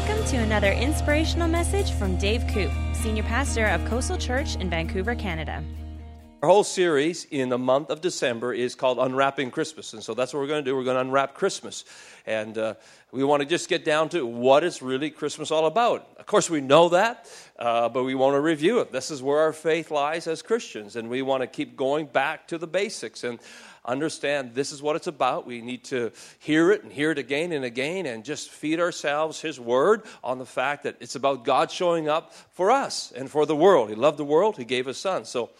Welcome to another inspirational message from Dave Koop, Senior Pastor of Coastal Church in Vancouver, Canada. Our whole series in the month of December is called Unwrapping Christmas. And so that's what we're going to do. We're going to unwrap Christmas. And uh, we want to just get down to what is really Christmas all about. Of course, we know that, uh, but we want to review it. This is where our faith lies as Christians. And we want to keep going back to the basics and understand this is what it's about. We need to hear it and hear it again and again and just feed ourselves His Word on the fact that it's about God showing up for us and for the world. He loved the world, He gave His Son. So,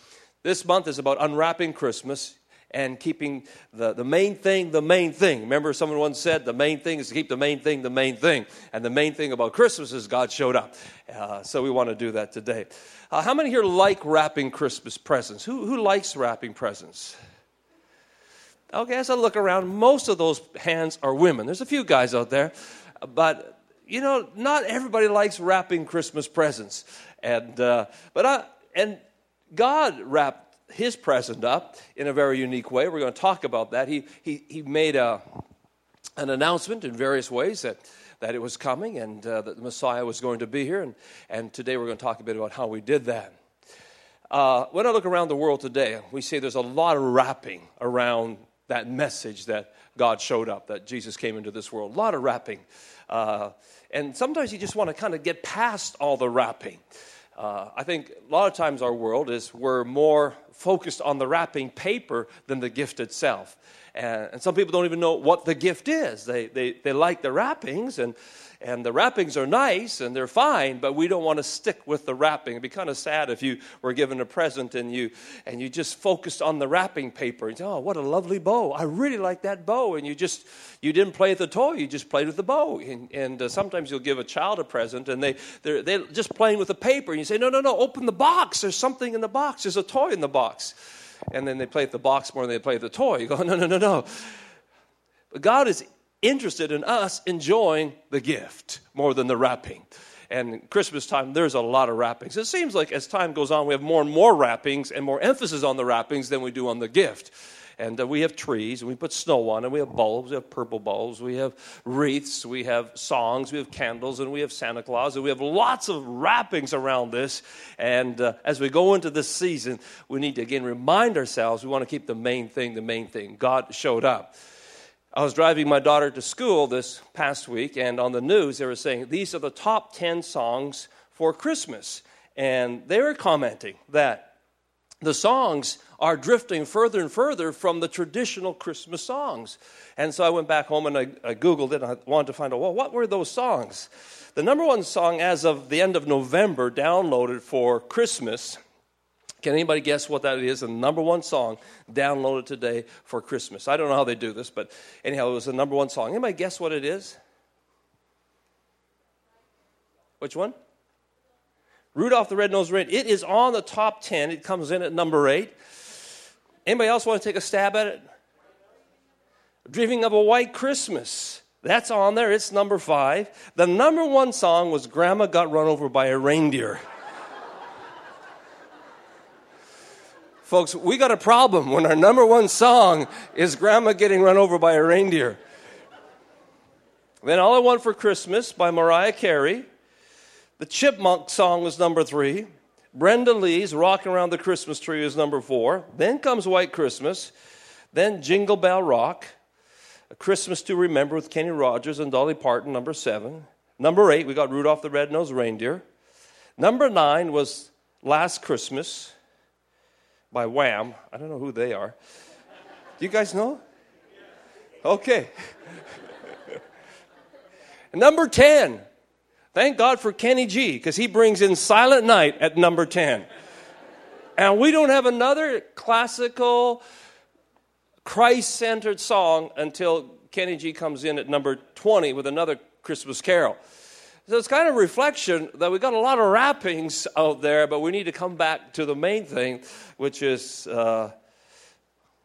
this month is about unwrapping Christmas and keeping the, the main thing the main thing. Remember, someone once said the main thing is to keep the main thing the main thing. And the main thing about Christmas is God showed up. Uh, so we want to do that today. Uh, how many here like wrapping Christmas presents? Who, who likes wrapping presents? Okay, as I look around, most of those hands are women. There's a few guys out there, but you know, not everybody likes wrapping Christmas presents. And uh, but I, and God wrapped his present up in a very unique way. We're going to talk about that. He, he, he made a, an announcement in various ways that, that it was coming and uh, that the Messiah was going to be here. And, and today we're going to talk a bit about how we did that. Uh, when I look around the world today, we see there's a lot of wrapping around that message that God showed up, that Jesus came into this world. A lot of wrapping. Uh, and sometimes you just want to kind of get past all the wrapping. Uh, I think a lot of times our world is we're more focused on the wrapping paper than the gift itself. And, and some people don't even know what the gift is. They, they, they like the wrappings, and and the wrappings are nice and they're fine, but we don't want to stick with the wrapping. It'd be kind of sad if you were given a present and you and you just focused on the wrapping paper. And say, oh, what a lovely bow! I really like that bow, and you just you didn't play with the toy, you just played with the bow. And, and uh, sometimes you'll give a child a present and they they're, they're just playing with the paper, and you say, no, no, no, open the box. There's something in the box. There's a toy in the box. And then they play with the box more than they play with the toy. You go, no, no, no, no. But God is interested in us enjoying the gift more than the wrapping. And Christmas time, there's a lot of wrappings. It seems like as time goes on, we have more and more wrappings and more emphasis on the wrappings than we do on the gift. And uh, we have trees, and we put snow on, and we have bulbs, we have purple bulbs, we have wreaths, we have songs, we have candles, and we have Santa Claus, and we have lots of wrappings around this. And uh, as we go into this season, we need to again remind ourselves we want to keep the main thing the main thing. God showed up. I was driving my daughter to school this past week, and on the news they were saying these are the top 10 songs for Christmas. And they were commenting that the songs are drifting further and further from the traditional Christmas songs. And so I went back home and I, I Googled it and I wanted to find out, well, what were those songs? The number one song as of the end of November downloaded for Christmas can anybody guess what that is? The number one song downloaded today for Christmas. I don't know how they do this, but anyhow, it was the number one song. Anybody guess what it is? Which one? Rudolph the Red-Nosed Reindeer. It is on the top 10. It comes in at number 8. Anybody else want to take a stab at it? Dreaming of a White Christmas. That's on there. It's number 5. The number 1 song was Grandma Got Run Over by a Reindeer. Folks, we got a problem when our number one song is Grandma Getting Run Over by a Reindeer. Then All I Want for Christmas by Mariah Carey. The Chipmunk song was number three. Brenda Lee's Rocking Around the Christmas Tree is number four. Then comes White Christmas. Then Jingle Bell Rock. A Christmas to Remember with Kenny Rogers and Dolly Parton, number seven. Number eight, we got Rudolph the Red-Nosed Reindeer. Number nine was Last Christmas by Wham. I don't know who they are. Do you guys know? Okay. number 10. Thank God for Kenny G, because he brings in Silent Night at number 10. And we don't have another classical, Christ centered song until Kenny G comes in at number 20 with another Christmas carol. So it's kind of a reflection that we've got a lot of wrappings out there, but we need to come back to the main thing, which is uh,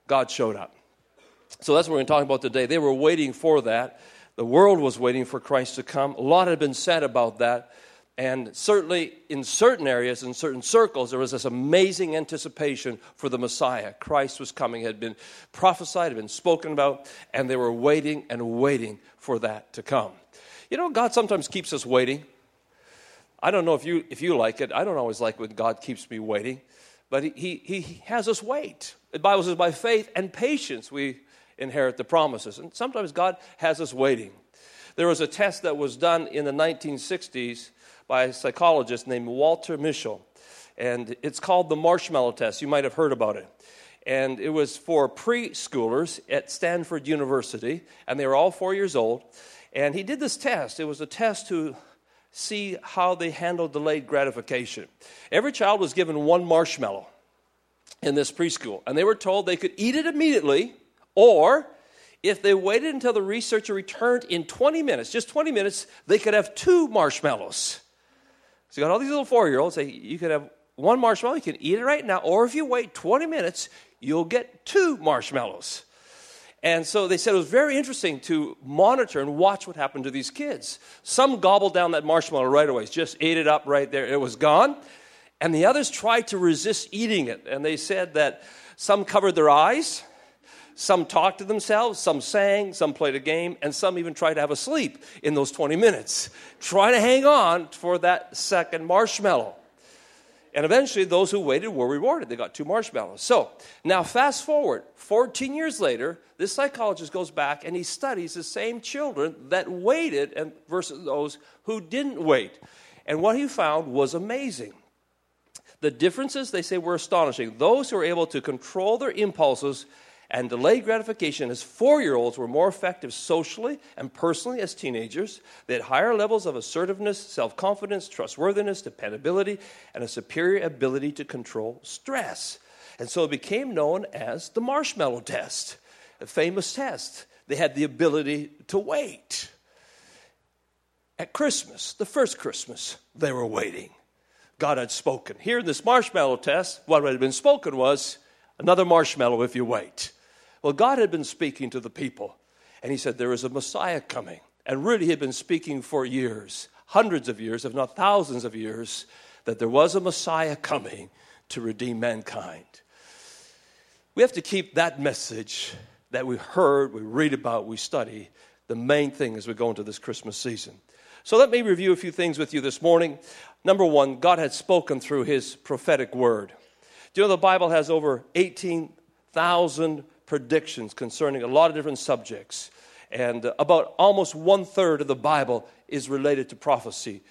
God showed up. So that's what we're going to talk about today. They were waiting for that. The world was waiting for Christ to come. A lot had been said about that. And certainly in certain areas, in certain circles, there was this amazing anticipation for the Messiah. Christ was coming, had been prophesied, had been spoken about, and they were waiting and waiting for that to come. You know, God sometimes keeps us waiting. I don't know if you, if you like it. I don't always like when God keeps me waiting, but he, he, he has us wait. The Bible says, by faith and patience we inherit the promises. And sometimes God has us waiting. There was a test that was done in the 1960s by a psychologist named Walter Mischel, and it's called the marshmallow test. You might have heard about it. And it was for preschoolers at Stanford University, and they were all four years old. And he did this test. It was a test to see how they handled delayed gratification. Every child was given one marshmallow in this preschool, and they were told they could eat it immediately, or if they waited until the researcher returned in 20 minutes, just 20 minutes, they could have two marshmallows. So you got all these little four year olds, say you could have one marshmallow, you can eat it right now, or if you wait 20 minutes, you'll get two marshmallows. And so they said it was very interesting to monitor and watch what happened to these kids. Some gobbled down that marshmallow right away, just ate it up right there, it was gone. And the others tried to resist eating it. And they said that some covered their eyes, some talked to themselves, some sang, some played a game, and some even tried to have a sleep in those 20 minutes, trying to hang on for that second marshmallow. And eventually, those who waited were rewarded. They got two marshmallows. So, now fast forward 14 years later, this psychologist goes back and he studies the same children that waited versus those who didn't wait. And what he found was amazing. The differences, they say, were astonishing. Those who were able to control their impulses and delayed gratification as four year olds were more effective socially and personally as teenagers. They had higher levels of assertiveness, self confidence, trustworthiness, dependability, and a superior ability to control stress. And so it became known as the marshmallow test, a famous test. They had the ability to wait. At Christmas, the first Christmas, they were waiting. God had spoken. Here in this marshmallow test, what had been spoken was another marshmallow if you wait. Well, God had been speaking to the people, and He said, There is a Messiah coming. And really, He had been speaking for years, hundreds of years, if not thousands of years, that there was a Messiah coming to redeem mankind. We have to keep that message that we heard, we read about, we study, the main thing as we go into this Christmas season. So let me review a few things with you this morning. Number one, God had spoken through His prophetic word. Do you know the Bible has over 18,000 predictions concerning a lot of different subjects. And uh, about almost one third of the Bible is related to prophecy.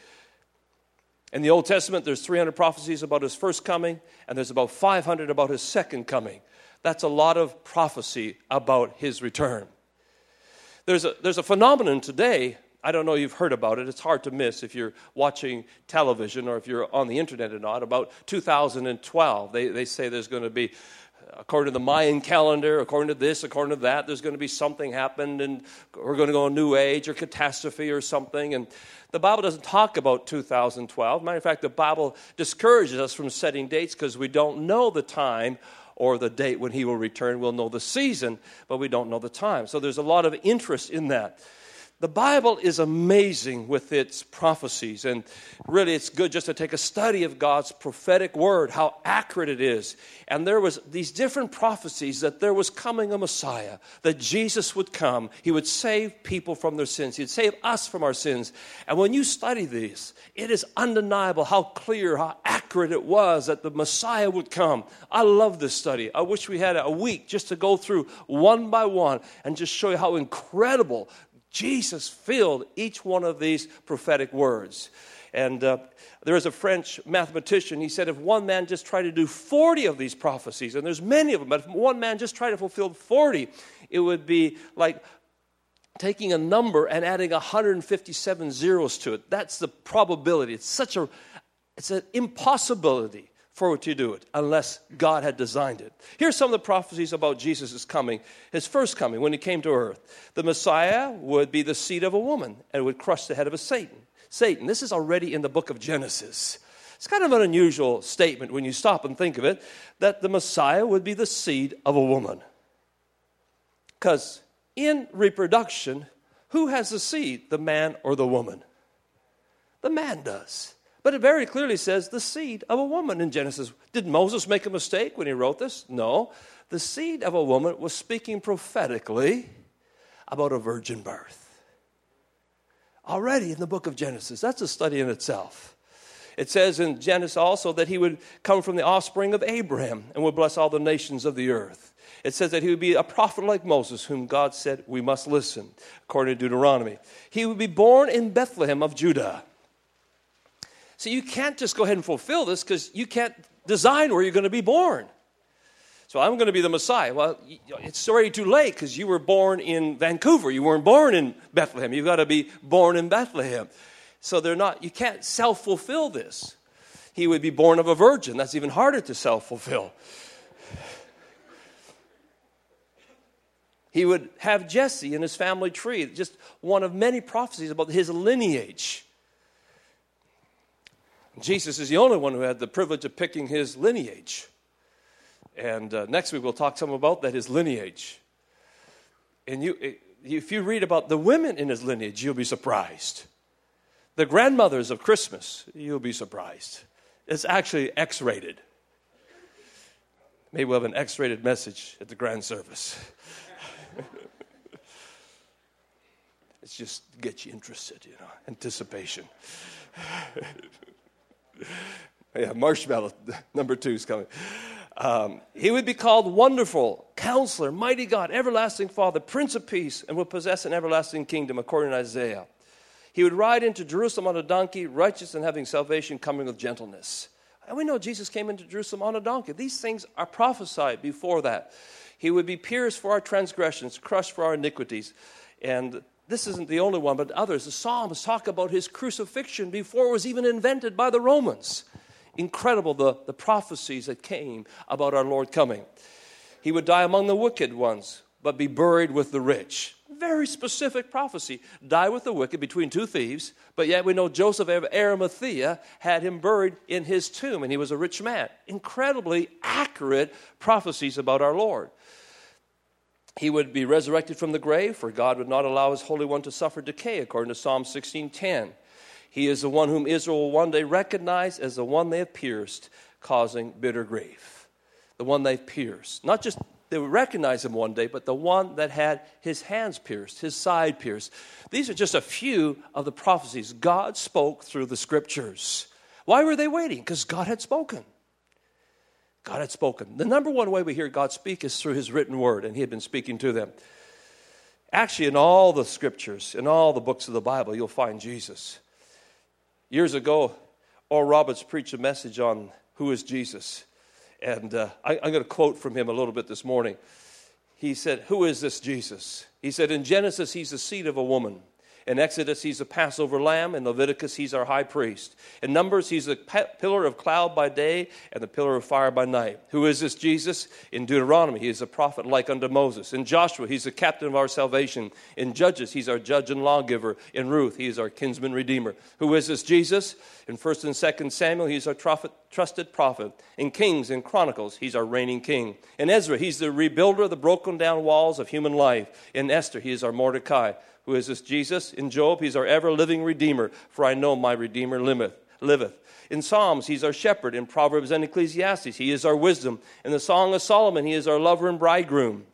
In the Old Testament, there's 300 prophecies about his first coming, and there's about 500 about his second coming. That's a lot of prophecy about his return. There's a, there's a phenomenon today. I don't know if you've heard about it. It's hard to miss if you're watching television or if you're on the internet or not. About 2012, they, they say there's going to be according to the Mayan calendar, according to this, according to that, there's going to be something happened and we're going to go a new age or catastrophe or something. And the Bible doesn't talk about 2012. Matter of fact, the Bible discourages us from setting dates because we don't know the time or the date when he will return. We'll know the season, but we don't know the time. So there's a lot of interest in that. The Bible is amazing with its prophecies, and really it's good just to take a study of God's prophetic word, how accurate it is. And there was these different prophecies that there was coming a Messiah, that Jesus would come, he would save people from their sins, he'd save us from our sins. And when you study these, it is undeniable how clear, how accurate it was that the Messiah would come. I love this study. I wish we had a week just to go through one by one and just show you how incredible Jesus filled each one of these prophetic words. And uh, there is a French mathematician. He said if one man just tried to do 40 of these prophecies, and there's many of them, but if one man just tried to fulfill 40, it would be like taking a number and adding 157 zeros to it. That's the probability. It's such a, it's an impossibility for it to do it unless God had designed it. Here's some of the prophecies about Jesus' coming, his first coming when he came to earth. The Messiah would be the seed of a woman and would crush the head of a Satan. Satan, this is already in the book of Genesis. It's kind of an unusual statement when you stop and think of it that the Messiah would be the seed of a woman. Because in reproduction, who has the seed, the man or the woman? The man does. But it very clearly says the seed of a woman in Genesis. Did Moses make a mistake when he wrote this? No. The seed of a woman was speaking prophetically about a virgin birth. already in the book of Genesis. That's a study in itself. It says in Genesis also that he would come from the offspring of Abraham and would bless all the nations of the earth. It says that he would be a prophet like Moses, whom God said we must listen, according to Deuteronomy. He would be born in Bethlehem of Judah. So you can't just go ahead and fulfill this because you can't design where you're going to be born. So I'm going to be the Messiah. Well, it's already too late because you were born in Vancouver. You weren't born in Bethlehem. You've got to be born in Bethlehem. So they're not, you can't self fulfill this. He would be born of a virgin. That's even harder to self fulfill. He would have Jesse in his family tree, just one of many prophecies about his lineage. Jesus is the only one who had the privilege of picking his lineage. And uh, next week we'll talk some about that, his lineage. And you, if you read about the women in his lineage, you'll be surprised the grandmothers of Christmas, you'll be surprised. It's actually X rated. Maybe we'll have an X rated message at the grand service. it's just to get you interested, you know, anticipation. yeah, marshmallow number two is coming. Um, he would be called Wonderful, Counselor, Mighty God, Everlasting Father, Prince of Peace, and will possess an everlasting kingdom, according to Isaiah. He would ride into Jerusalem on a donkey, righteous and having salvation, coming with gentleness. And we know Jesus came into Jerusalem on a donkey. These things are prophesied before that. He would be pierced for our transgressions, crushed for our iniquities. And this isn't the only one, but others. The Psalms talk about his crucifixion before it was even invented by the Romans. Incredible the, the prophecies that came about our Lord coming. He would die among the wicked ones, but be buried with the rich. Very specific prophecy. Die with the wicked between two thieves, but yet we know Joseph of Arimathea had him buried in his tomb, and he was a rich man. Incredibly accurate prophecies about our Lord. He would be resurrected from the grave, for God would not allow his Holy One to suffer decay, according to Psalm 16:10. He is the one whom Israel will one day recognize as the one they have pierced, causing bitter grief. The one they've pierced. Not just they would recognize him one day, but the one that had his hands pierced, his side pierced. These are just a few of the prophecies God spoke through the scriptures. Why were they waiting? Because God had spoken. God had spoken. The number one way we hear God speak is through his written word, and he had been speaking to them. Actually, in all the scriptures, in all the books of the Bible, you'll find Jesus. Years ago, Oral Roberts preached a message on who is Jesus. And uh, I, I'm going to quote from him a little bit this morning. He said, Who is this Jesus? He said, In Genesis, he's the seed of a woman. In Exodus, he's a Passover lamb. In Leviticus, he's our high priest. In Numbers, he's a pillar of cloud by day and the pillar of fire by night. Who is this Jesus? In Deuteronomy, he is a prophet like unto Moses. In Joshua, he's the captain of our salvation. In Judges, he's our judge and lawgiver. In Ruth, he is our kinsman redeemer. Who is this Jesus? In 1st and 2nd Samuel, he's our prophet, trusted prophet. In Kings and Chronicles, he's our reigning king. In Ezra, he's the rebuilder of the broken down walls of human life. In Esther, he is our Mordecai. Who is this Jesus? In Job, he's our ever living Redeemer, for I know my Redeemer liveth. In Psalms, he's our shepherd. In Proverbs and Ecclesiastes, he is our wisdom. In the Song of Solomon, he is our lover and bridegroom.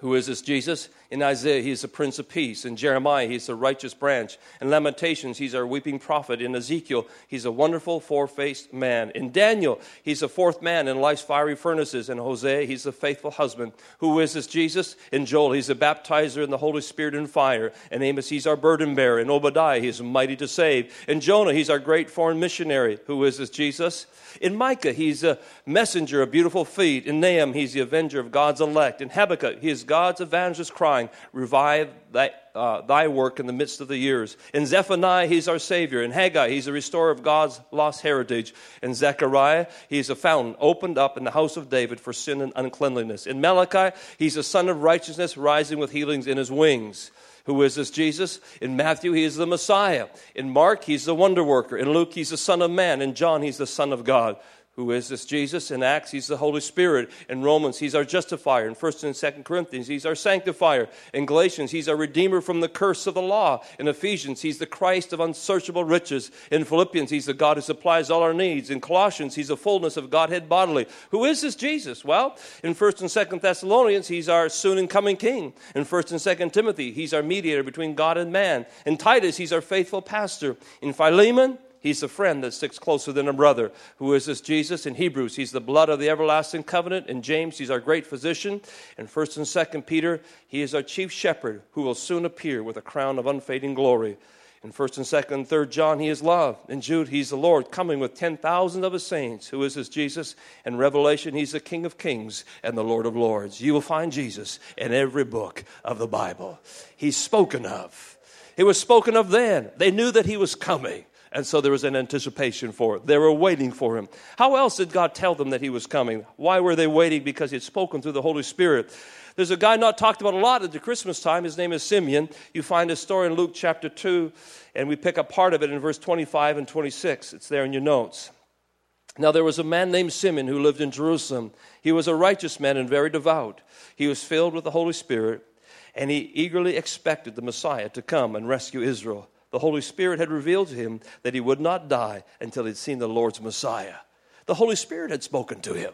Who is this Jesus? In Isaiah, he is the Prince of Peace. In Jeremiah, he's the righteous branch. In Lamentations, he's our weeping prophet. In Ezekiel, he's a wonderful four faced man. In Daniel, he's the fourth man in life's fiery furnaces. In Hosea, he's the faithful husband. Who is this Jesus? In Joel, he's the baptizer in the Holy Spirit and fire. In Amos, he's our burden bearer. In Obadiah, he's mighty to save. In Jonah, he's our great foreign missionary. Who is this Jesus? In Micah, he's a messenger of beautiful feet. In Nahum, he's the avenger of God's elect. In Habakkuk, he is God's evangelist crying, Revive thy, uh, thy work in the midst of the years. In Zephaniah, he's our Savior. In Haggai, he's a restorer of God's lost heritage. In Zechariah, he's a fountain opened up in the house of David for sin and uncleanliness. In Malachi, he's a Sun of righteousness rising with healings in his wings. Who is this Jesus? In Matthew, he is the Messiah. In Mark, he's the wonder worker. In Luke, he's the Son of Man. In John, he's the Son of God. Who is this Jesus? In Acts, he's the Holy Spirit. In Romans, he's our justifier. In 1st and 2nd Corinthians, he's our sanctifier. In Galatians, he's our redeemer from the curse of the law. In Ephesians, he's the Christ of unsearchable riches. In Philippians, he's the God who supplies all our needs. In Colossians, he's the fullness of Godhead bodily. Who is this Jesus? Well, in 1st and 2nd Thessalonians, he's our soon and coming king. In 1st and 2nd Timothy, he's our mediator between God and man. In Titus, he's our faithful pastor. In Philemon, He's the friend that sticks closer than a brother. Who is this Jesus? In Hebrews, he's the blood of the everlasting covenant. In James, he's our great physician. In 1st and 2nd Peter, he is our chief shepherd who will soon appear with a crown of unfading glory. In 1st and 2nd and 3rd John, he is love. In Jude, he's the Lord coming with 10,000 of his saints. Who is this Jesus? In Revelation, he's the King of kings and the Lord of lords. You will find Jesus in every book of the Bible. He's spoken of. He was spoken of then. They knew that he was coming. And so there was an anticipation for it. They were waiting for him. How else did God tell them that he was coming? Why were they waiting? Because he had spoken through the Holy Spirit. There's a guy not talked about a lot at the Christmas time. His name is Simeon. You find his story in Luke chapter 2, and we pick up part of it in verse 25 and 26. It's there in your notes. Now, there was a man named Simeon who lived in Jerusalem. He was a righteous man and very devout. He was filled with the Holy Spirit, and he eagerly expected the Messiah to come and rescue Israel. The Holy Spirit had revealed to him that he would not die until he'd seen the Lord's Messiah. The Holy Spirit had spoken to him.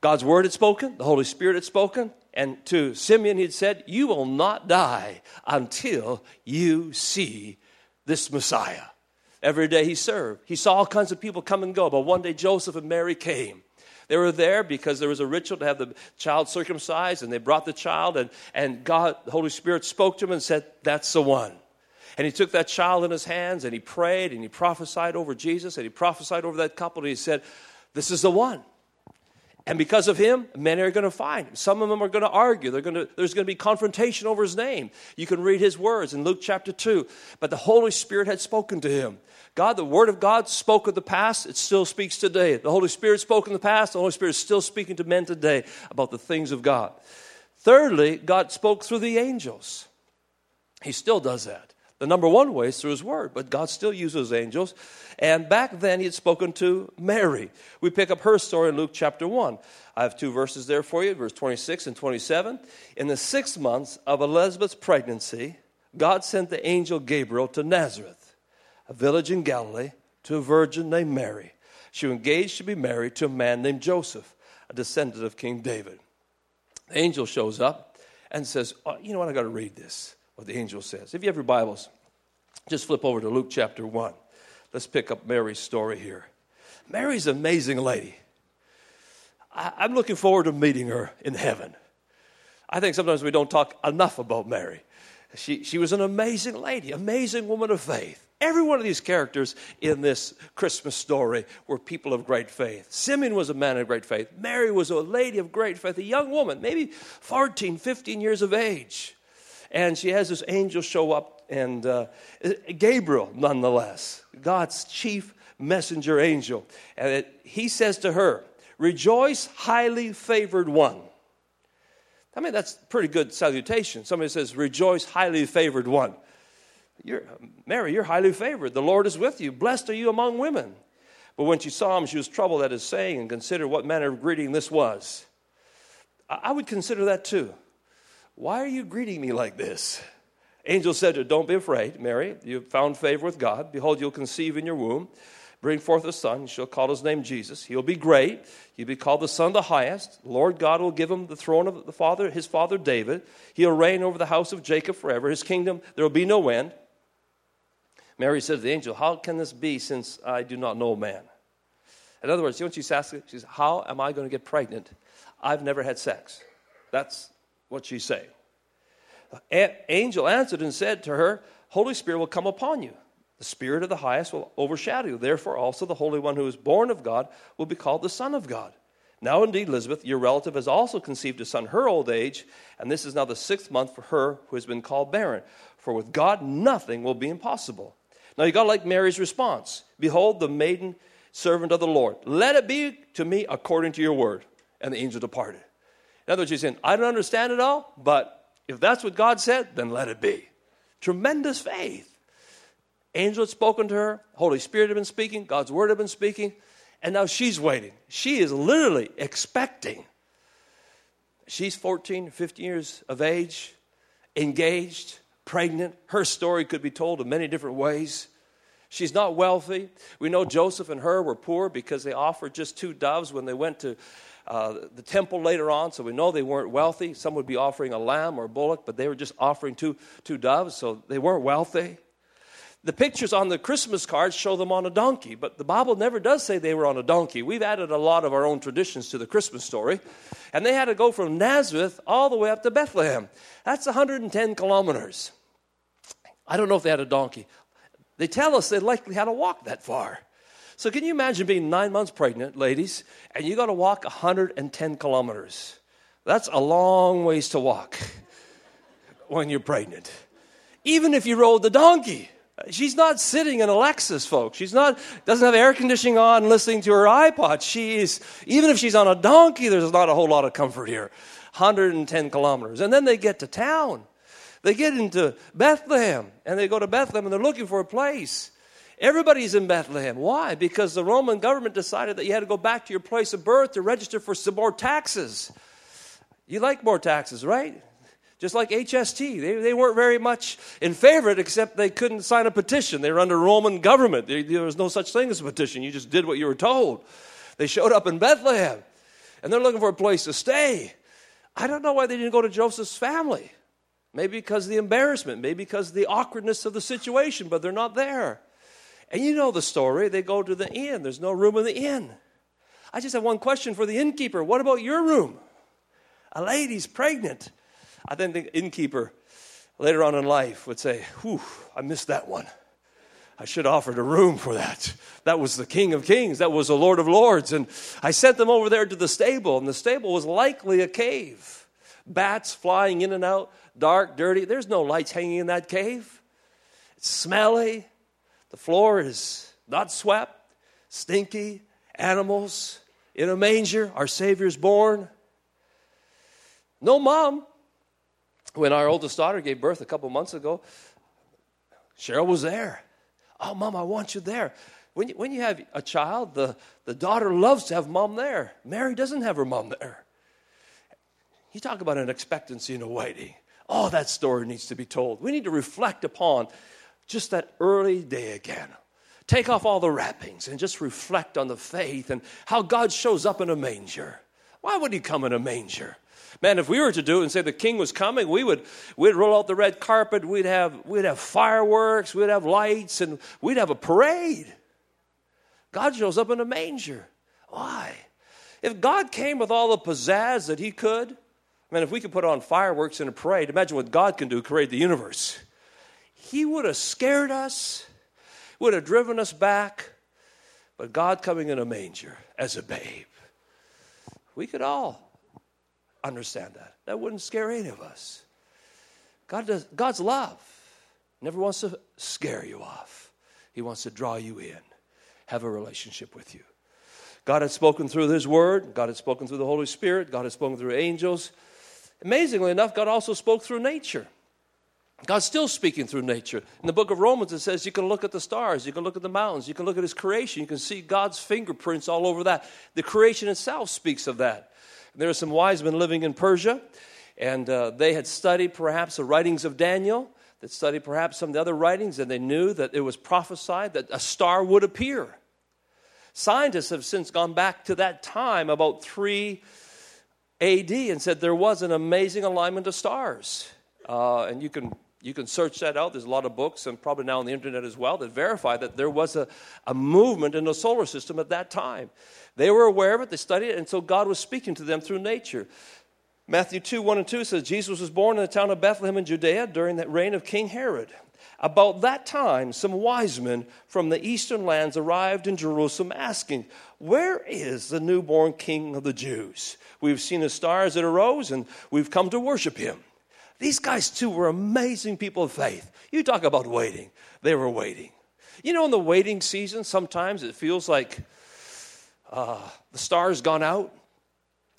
God's word had spoken, the Holy Spirit had spoken, and to Simeon he'd said, You will not die until you see this Messiah. Every day he served. He saw all kinds of people come and go, but one day Joseph and Mary came. They were there because there was a ritual to have the child circumcised, and they brought the child, and, and God, the Holy Spirit, spoke to him and said, That's the one. And he took that child in his hands and he prayed and he prophesied over Jesus and he prophesied over that couple and he said, This is the one. And because of him, many are going to find him. Some of them are going to argue. Going to, there's going to be confrontation over his name. You can read his words in Luke chapter 2. But the Holy Spirit had spoken to him. God, the Word of God spoke of the past, it still speaks today. The Holy Spirit spoke in the past, the Holy Spirit is still speaking to men today about the things of God. Thirdly, God spoke through the angels. He still does that. The number one way is through His Word, but God still uses angels. And back then, He had spoken to Mary. We pick up her story in Luke chapter 1. I have two verses there for you, verse 26 and 27. In the six months of Elizabeth's pregnancy, God sent the angel Gabriel to Nazareth, a village in Galilee, to a virgin named Mary. She was engaged to be married to a man named Joseph, a descendant of King David. The angel shows up and says, oh, You know what? I got to read this what the angel says. If you have your Bibles, just flip over to Luke chapter 1. Let's pick up Mary's story here. Mary's an amazing lady. I, am looking forward to meeting her in heaven. I think sometimes we don't talk enough about Mary. She, she was an amazing lady, amazing woman of faith. Every one of these characters in this Christmas story were people of great faith. Simeon was a man of great faith. Mary was a lady of great faith, a young woman, maybe 14, 15 years of age. And she has this angel show up, and uh, Gabriel, nonetheless, God's chief messenger angel. And it, he says to her, Rejoice, highly favored one. I mean, that's pretty good salutation. Somebody says, Rejoice, highly favored one. You're, Mary, you're highly favored. The Lord is with you. Blessed are you among women. But when she saw him, she was troubled at his saying and considered what manner of greeting this was. I would consider that too. Why are you greeting me like this? Angel said to her, Don't be afraid, Mary. You have found favor with God. Behold, you'll conceive in your womb, bring forth a son. You shall call his name Jesus. He'll be great. He'll be called the Son of the Highest. Lord God will give him the throne of the father, his father David. He'll reign over the house of Jacob forever. His kingdom, there will be no end. Mary said to the angel, How can this be since I do not know man? In other words, you know what she's asking? She says, How am I going to get pregnant? I've never had sex. That's what she's saying. Angel answered and said to her, Holy Spirit will come upon you. The Spirit of the highest will overshadow you. Therefore, also the Holy One who is born of God will be called the Son of God. Now, indeed, Elizabeth, your relative, has also conceived a son her old age, and this is now the sixth month for her who has been called barren. For with God, nothing will be impossible. Now, you got to like Mary's response Behold, the maiden servant of the Lord. Let it be to me according to your word. And the angel departed. In other words, she's saying, I don't understand it all, but if that's what God said, then let it be. Tremendous faith. Angel had spoken to her, Holy Spirit had been speaking, God's word had been speaking, And now she's waiting. She is literally expecting. She's 14, 15 years of age, engaged, pregnant. Her story could be told in many different ways. She's not wealthy. We know Joseph and her were poor because they offered just two doves when they went to uh, the temple later on, so we know they weren't wealthy. Some would be offering a lamb or a bullock, but they were just offering two, two doves, so they weren't wealthy. The pictures on the Christmas cards show them on a donkey, but the Bible never does say they were on a donkey. We've added a lot of our own traditions to the Christmas story, and they had to go from Nazareth all the way up to Bethlehem. That's 110 kilometers. I don't know if they had a donkey. They tell us they likely had to walk that far. So, can you imagine being nine months pregnant, ladies, and you got to walk 110 kilometers? That's a long ways to walk when you're pregnant. Even if you rode the donkey. She's not sitting in a Lexus, folks. She's not doesn't have air conditioning on, listening to her iPod. She is even if she's on a donkey, there's not a whole lot of comfort here. 110 kilometers, and then they get to town. They get into Bethlehem and they go to Bethlehem and they're looking for a place. Everybody's in Bethlehem. Why? Because the Roman government decided that you had to go back to your place of birth to register for some more taxes. You like more taxes, right? Just like HST. They, they weren't very much in favor except they couldn't sign a petition. They were under Roman government. There, there was no such thing as a petition. You just did what you were told. They showed up in Bethlehem and they're looking for a place to stay. I don't know why they didn't go to Joseph's family. Maybe because of the embarrassment, maybe because of the awkwardness of the situation, but they're not there. And you know the story. They go to the inn, there's no room in the inn. I just have one question for the innkeeper What about your room? A lady's pregnant. I think the innkeeper later on in life would say, Whew, I missed that one. I should have offered a room for that. That was the King of Kings. That was the Lord of Lords. And I sent them over there to the stable, and the stable was likely a cave. Bats flying in and out dark, dirty. There's no lights hanging in that cave. It's smelly. The floor is not swept, stinky, animals in a manger. Our Savior's born. No mom. When our oldest daughter gave birth a couple months ago, Cheryl was there. Oh, mom, I want you there. When you, when you have a child, the, the daughter loves to have mom there. Mary doesn't have her mom there. You talk about an expectancy and a waiting. Oh, that story needs to be told. We need to reflect upon just that early day again. Take off all the wrappings and just reflect on the faith and how God shows up in a manger. Why would he come in a manger? Man, if we were to do it and say the king was coming, we would we'd roll out the red carpet, we'd have we'd have fireworks, we'd have lights, and we'd have a parade. God shows up in a manger. Why? If God came with all the pizzazz that he could, Man, if we could put on fireworks in a parade, imagine what God can do, create the universe. He would have scared us, would have driven us back, but God coming in a manger as a babe. We could all understand that. That wouldn't scare any of us. God does, God's love never wants to scare you off, He wants to draw you in, have a relationship with you. God had spoken through His Word, God had spoken through the Holy Spirit, God had spoken through angels. Amazingly enough, God also spoke through nature. God's still speaking through nature. In the book of Romans, it says you can look at the stars, you can look at the mountains, you can look at His creation, you can see God's fingerprints all over that. The creation itself speaks of that. There are some wise men living in Persia, and uh, they had studied perhaps the writings of Daniel, that studied perhaps some of the other writings, and they knew that it was prophesied that a star would appear. Scientists have since gone back to that time, about three AD and said there was an amazing alignment of stars. Uh, and you can, you can search that out. There's a lot of books and probably now on the internet as well that verify that there was a, a movement in the solar system at that time. They were aware of it, they studied it, and so God was speaking to them through nature. Matthew 2 1 and 2 says, Jesus was born in the town of Bethlehem in Judea during the reign of King Herod. About that time, some wise men from the eastern lands arrived in Jerusalem asking, Where is the newborn king of the Jews? We've seen his stars that arose and we've come to worship him. These guys, too, were amazing people of faith. You talk about waiting, they were waiting. You know, in the waiting season, sometimes it feels like uh, the stars gone out.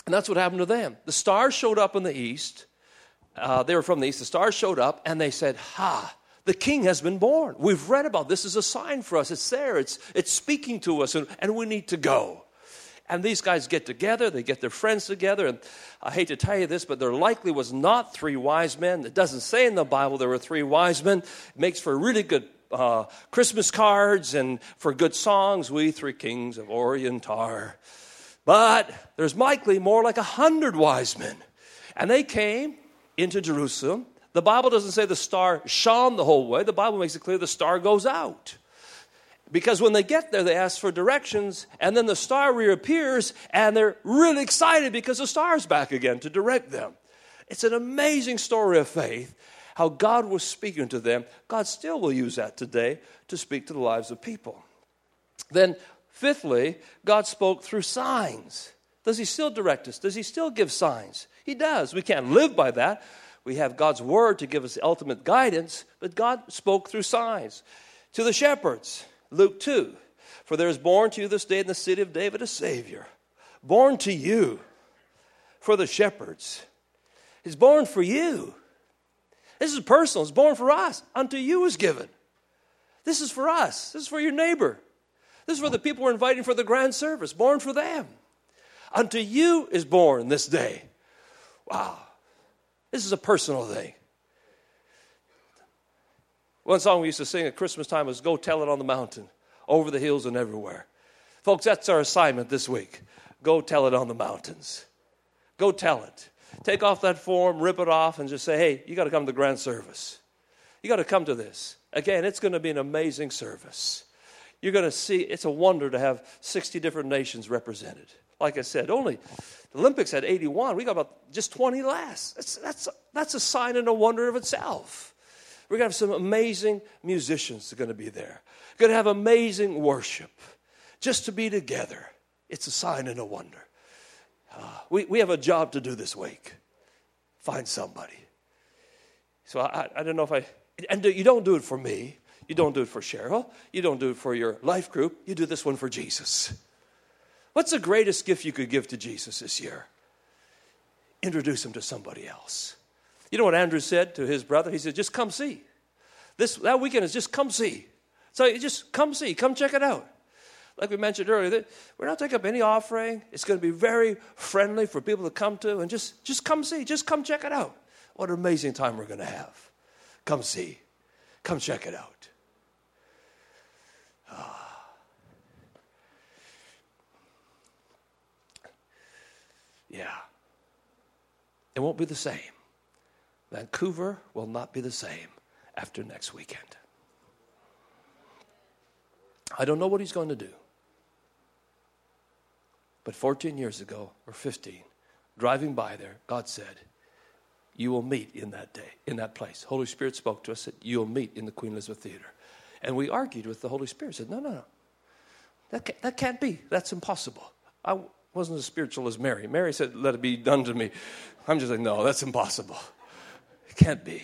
And that's what happened to them. The stars showed up in the east. Uh, they were from the east. The stars showed up and they said, Ha, The king has been born. We've read about this is a sign for us. It's there. It's, it's speaking to us, and, and we need to go. And these guys get together, they get their friends together, and I hate to tell you this, but there likely was not three wise men. It doesn't say in the Bible there were three wise men. It makes for really good uh, Christmas cards and for good songs, We Three Kings of Orient are. But there's likely more like a hundred wise men. And they came into Jerusalem. The Bible doesn't say the star shone the whole way, the Bible makes it clear the star goes out. Because when they get there, they ask for directions, and then the star reappears, and they're really excited because the star's back again to direct them. It's an amazing story of faith, how God was speaking to them. God still will use that today to speak to the lives of people. Then, fifthly, God spoke through signs. Does He still direct us? Does He still give signs? He does. We can't live by that. We have God's word to give us ultimate guidance, but God spoke through signs. To the shepherds, Luke 2 For there is born to you this day in the city of David a Savior, born to you for the shepherds. He's born for you. This is personal, it's born for us. Unto you is given. This is for us, this is for your neighbor. This is for the people we're inviting for the grand service, born for them. Unto you is born this day. Wow. This is a personal thing. One song we used to sing at Christmas time was Go Tell It on the Mountain, over the hills and everywhere. Folks, that's our assignment this week. Go tell it on the mountains. Go tell it. Take off that form, rip it off, and just say, hey, you got to come to the grand service. You got to come to this. Again, it's going to be an amazing service. You're going to see, it's a wonder to have 60 different nations represented. Like I said, only the Olympics had 81. We got about just 20 less. That's, that's, that's a sign and a wonder of itself. We're going to have some amazing musicians that are going to be there. We're going to have amazing worship. Just to be together, it's a sign and a wonder. Uh, we, we have a job to do this week. Find somebody. So I, I don't know if I, and you don't do it for me. You don't do it for Cheryl. You don't do it for your life group. You do this one for Jesus. What's the greatest gift you could give to Jesus this year? Introduce him to somebody else. You know what Andrew said to his brother? He said, just come see. This, that weekend is just come see. So just come see, come check it out. Like we mentioned earlier, we're not taking up any offering. It's going to be very friendly for people to come to and just, just come see, just come check it out. What an amazing time we're going to have. Come see, come check it out. Ah. Yeah. It won't be the same. Vancouver will not be the same after next weekend. I don't know what he's going to do. But 14 years ago, or 15, driving by there, God said, You will meet in that day, in that place. Holy Spirit spoke to us that you will meet in the Queen Elizabeth Theater. And we argued with the Holy Spirit, said, No, no, no. That, that can't be. That's impossible. I wasn't as spiritual as Mary. Mary said, Let it be done to me. I'm just like, No, that's impossible. It can't be.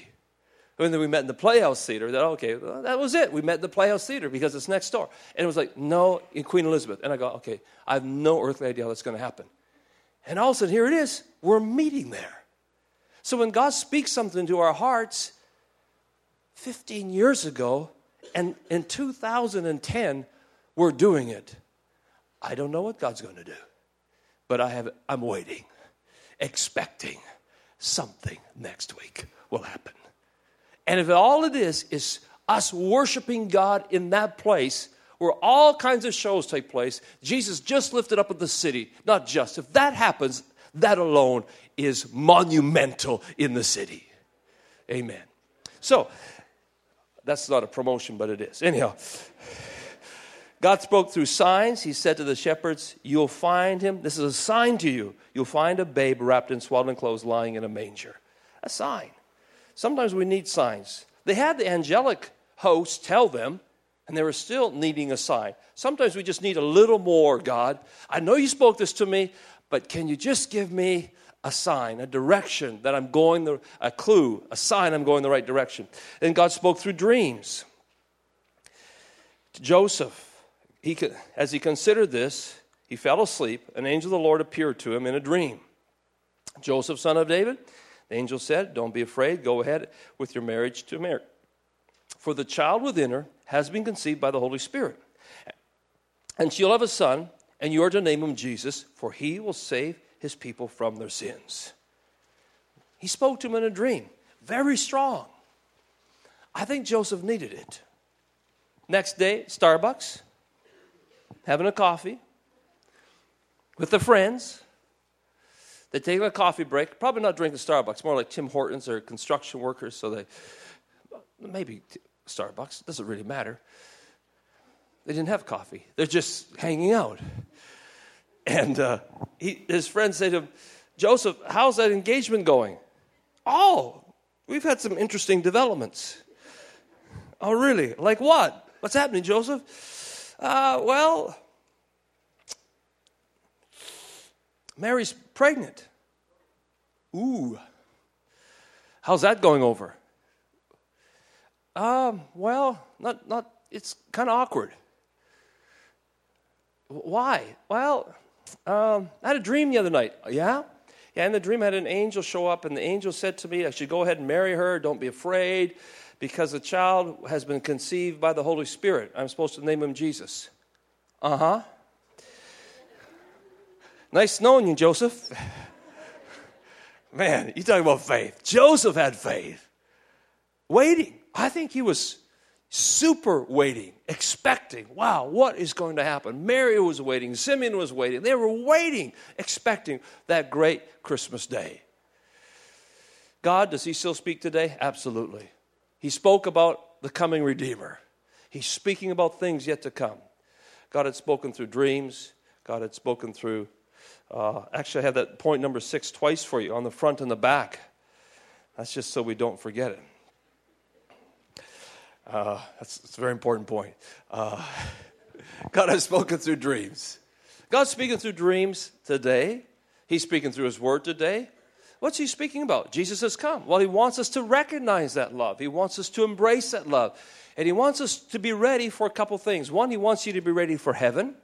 And then we met in the Playhouse Theater. That okay, well, that was it. We met in the Playhouse Theater because it's next door. And it was like, no, in Queen Elizabeth. And I go, okay, I have no earthly idea how that's going to happen. And all of a sudden, here it is. We're meeting there. So when God speaks something to our hearts, 15 years ago, and in 2010, we're doing it. I don't know what God's going to do, but I have, I'm waiting, expecting something next week will happen. And if all it is is us worshiping God in that place where all kinds of shows take place, Jesus just lifted up in the city, not just. If that happens, that alone is monumental in the city. Amen. So, that's not a promotion, but it is. Anyhow, God spoke through signs. He said to the shepherds, You'll find him. This is a sign to you. You'll find a babe wrapped in swaddling clothes lying in a manger. A sign. Sometimes we need signs. They had the angelic host tell them, and they were still needing a sign. Sometimes we just need a little more, God. I know you spoke this to me, but can you just give me a sign, a direction that I'm going the a clue, a sign I'm going the right direction. And God spoke through dreams. To Joseph, he as he considered this, he fell asleep. An angel of the Lord appeared to him in a dream. Joseph, son of David, the angel said, Don't be afraid. Go ahead with your marriage to Mary. For the child within her has been conceived by the Holy Spirit. And she'll have a son, and you are to name him Jesus, for he will save his people from their sins. He spoke to him in a dream, very strong. I think Joseph needed it. Next day, Starbucks, having a coffee with the friends. They take a coffee break, probably not drinking Starbucks, more like Tim Hortons or construction workers, so they maybe Starbucks, doesn't really matter. They didn't have coffee, they're just hanging out. And uh, he, his friends say to him, Joseph, how's that engagement going? Oh, we've had some interesting developments. Oh, really? Like what? What's happening, Joseph? Uh, well, Mary's pregnant. Ooh. How's that going over? Um, well, not, not, it's kind of awkward. Why? Well, um, I had a dream the other night. Yeah? Yeah, in the dream, I had an angel show up, and the angel said to me, I should go ahead and marry her. Don't be afraid, because the child has been conceived by the Holy Spirit. I'm supposed to name him Jesus. Uh huh. Nice knowing you, Joseph. Man, you talking about faith. Joseph had faith. Waiting. I think he was super waiting, expecting. Wow, what is going to happen? Mary was waiting, Simeon was waiting. They were waiting, expecting that great Christmas day. God, does he still speak today? Absolutely. He spoke about the coming Redeemer. He's speaking about things yet to come. God had spoken through dreams. God had spoken through uh, actually, I have that point number six twice for you on the front and the back. That's just so we don't forget it. Uh, that's, that's, a very important point. Uh, God has spoken through dreams. God's speaking through dreams today. He's speaking through His Word today. What's He speaking about? Jesus has come. Well, He wants us to recognize that love, He wants us to embrace that love. And He wants us to be ready for a couple things. One, He wants you to be ready for heaven.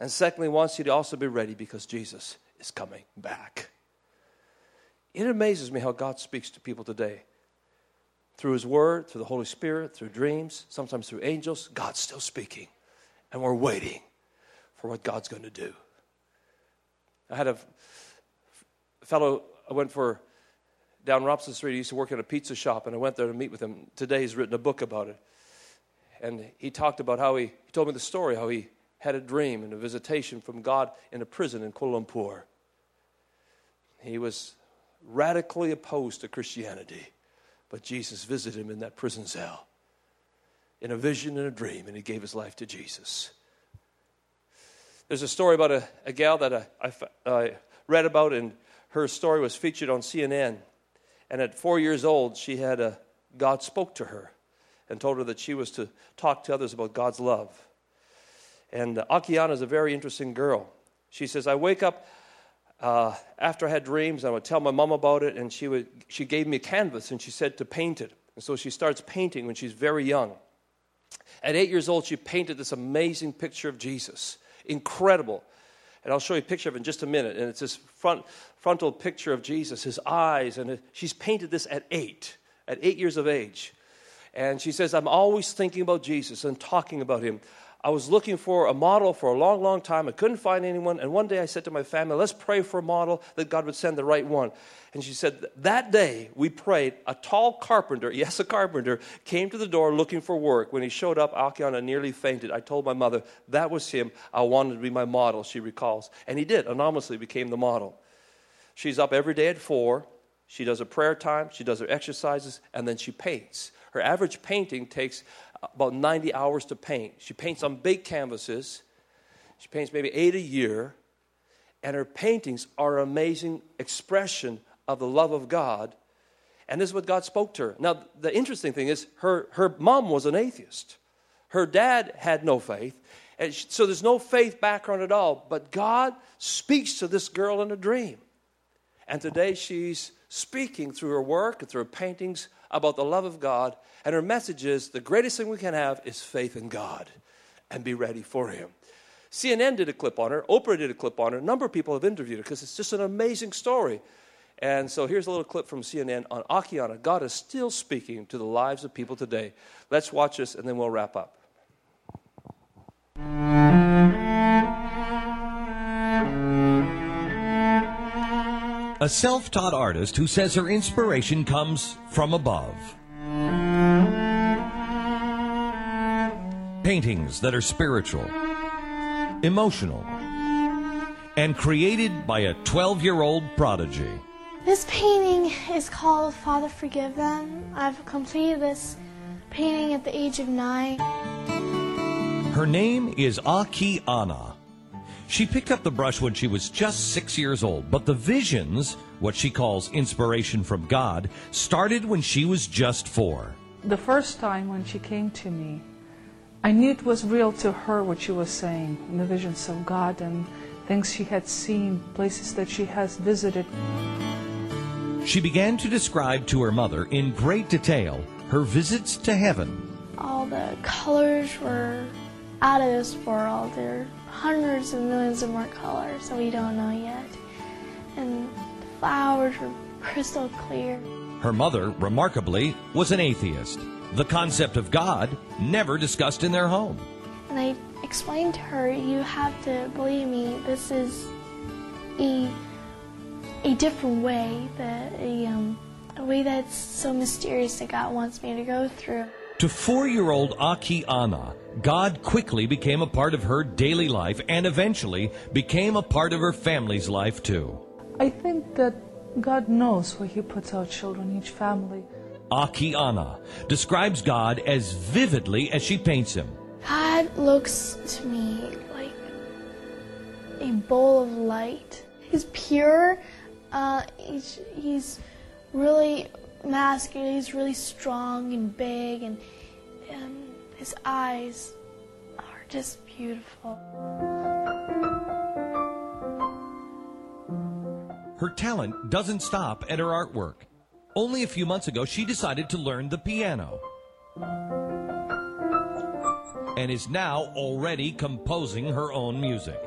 And secondly, he wants you to also be ready because Jesus is coming back. It amazes me how God speaks to people today. Through His Word, through the Holy Spirit, through dreams, sometimes through angels, God's still speaking. And we're waiting for what God's going to do. I had a fellow, I went for down Robson Street. He used to work at a pizza shop, and I went there to meet with him. Today, he's written a book about it. And he talked about how he, he told me the story, how he had a dream and a visitation from God in a prison in Kuala Lumpur. He was radically opposed to Christianity, but Jesus visited him in that prison cell in a vision and a dream, and he gave his life to Jesus. There's a story about a, a gal that I, I, I read about, and her story was featured on CNN. And at four years old, she had a God spoke to her and told her that she was to talk to others about God's love. And uh, Akiana is a very interesting girl. She says, I wake up uh, after I had dreams, I would tell my mom about it, and she, would, she gave me a canvas and she said to paint it. And so she starts painting when she's very young. At eight years old, she painted this amazing picture of Jesus. Incredible. And I'll show you a picture of it in just a minute. And it's this front, frontal picture of Jesus, his eyes. And she's painted this at eight, at eight years of age. And she says, I'm always thinking about Jesus and talking about him. I was looking for a model for a long, long time. I couldn't find anyone. And one day I said to my family, let's pray for a model that God would send the right one. And she said, that day we prayed. A tall carpenter, yes, a carpenter, came to the door looking for work. When he showed up, Akiana nearly fainted. I told my mother, that was him. I wanted to be my model, she recalls. And he did, anonymously became the model. She's up every day at four. She does her prayer time, she does her exercises, and then she paints. Her average painting takes about 90 hours to paint. She paints on big canvases. She paints maybe eight a year. And her paintings are an amazing expression of the love of God. And this is what God spoke to her. Now, the interesting thing is, her, her mom was an atheist. Her dad had no faith. And she, so there's no faith background at all. But God speaks to this girl in a dream. And today she's speaking through her work and through her paintings about the love of God. And her message is the greatest thing we can have is faith in God and be ready for Him. CNN did a clip on her, Oprah did a clip on her. A number of people have interviewed her because it's just an amazing story. And so here's a little clip from CNN on Akiana. God is still speaking to the lives of people today. Let's watch this and then we'll wrap up. A self taught artist who says her inspiration comes from above. Paintings that are spiritual, emotional, and created by a 12 year old prodigy. This painting is called Father Forgive Them. I've completed this painting at the age of nine. Her name is Akiana. She picked up the brush when she was just six years old, but the visions, what she calls inspiration from God, started when she was just four. The first time when she came to me, I knew it was real to her what she was saying, and the visions of God and things she had seen, places that she has visited. She began to describe to her mother in great detail her visits to heaven. All the colors were out of this world. There are hundreds of millions of more colors that we don't know yet. And the flowers were crystal clear. Her mother, remarkably, was an atheist. The concept of God never discussed in their home. And I explained to her, you have to believe me, this is a, a different way, that a, um, a way that's so mysterious that God wants me to go through. To four year old Akiana, God quickly became a part of her daily life and eventually became a part of her family's life too. I think that God knows where He puts our children, each family. Akiana describes God as vividly as she paints him. God looks to me like a bowl of light. He's pure. Uh, he's, he's really masculine. He's really strong and big, and, and his eyes are just beautiful. Her talent doesn't stop at her artwork. Only a few months ago, she decided to learn the piano. And is now already composing her own music.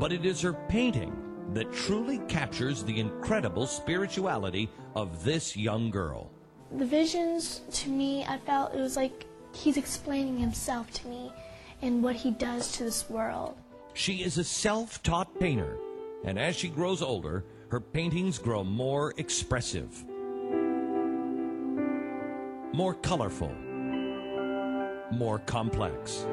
But it is her painting that truly captures the incredible spirituality of this young girl. The visions, to me, I felt it was like he's explaining himself to me and what he does to this world. She is a self taught painter, and as she grows older, her paintings grow more expressive, more colorful, more complex.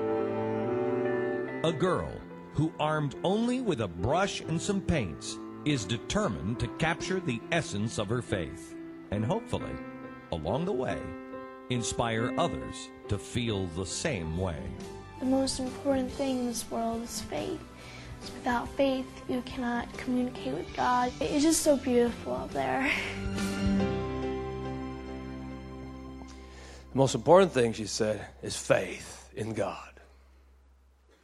A girl who, armed only with a brush and some paints, is determined to capture the essence of her faith, and hopefully, along the way, inspire others to feel the same way. The most important thing in this world is faith. Without faith, you cannot communicate with God. It's just so beautiful up there. The most important thing, she said, is faith in God.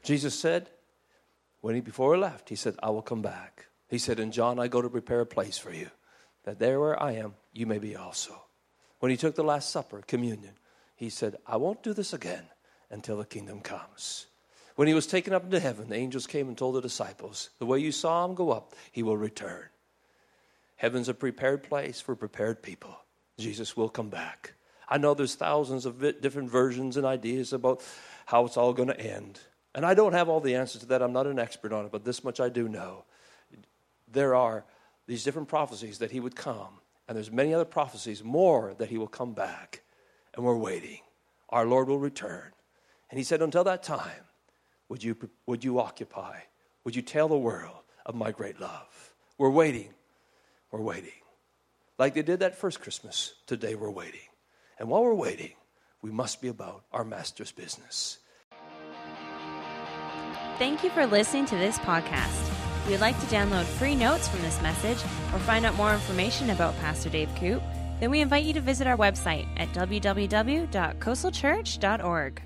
Jesus said, when he before he left, he said, I will come back. He said, In John, I go to prepare a place for you, that there where I am, you may be also. When he took the Last Supper, communion, he said, I won't do this again until the kingdom comes. When he was taken up into heaven, the angels came and told the disciples, The way you saw him go up, he will return. Heaven's a prepared place for prepared people. Jesus will come back. I know there's thousands of different versions and ideas about how it's all going to end. And I don't have all the answers to that. I'm not an expert on it, but this much I do know. There are these different prophecies that he would come, and there's many other prophecies more that he will come back, and we're waiting. Our Lord will return. And he said, Until that time, would you, would you occupy? Would you tell the world of my great love? We're waiting. We're waiting. Like they did that first Christmas, today we're waiting. And while we're waiting, we must be about our Master's business. Thank you for listening to this podcast. If you'd like to download free notes from this message or find out more information about Pastor Dave Koop, then we invite you to visit our website at www.coastalchurch.org.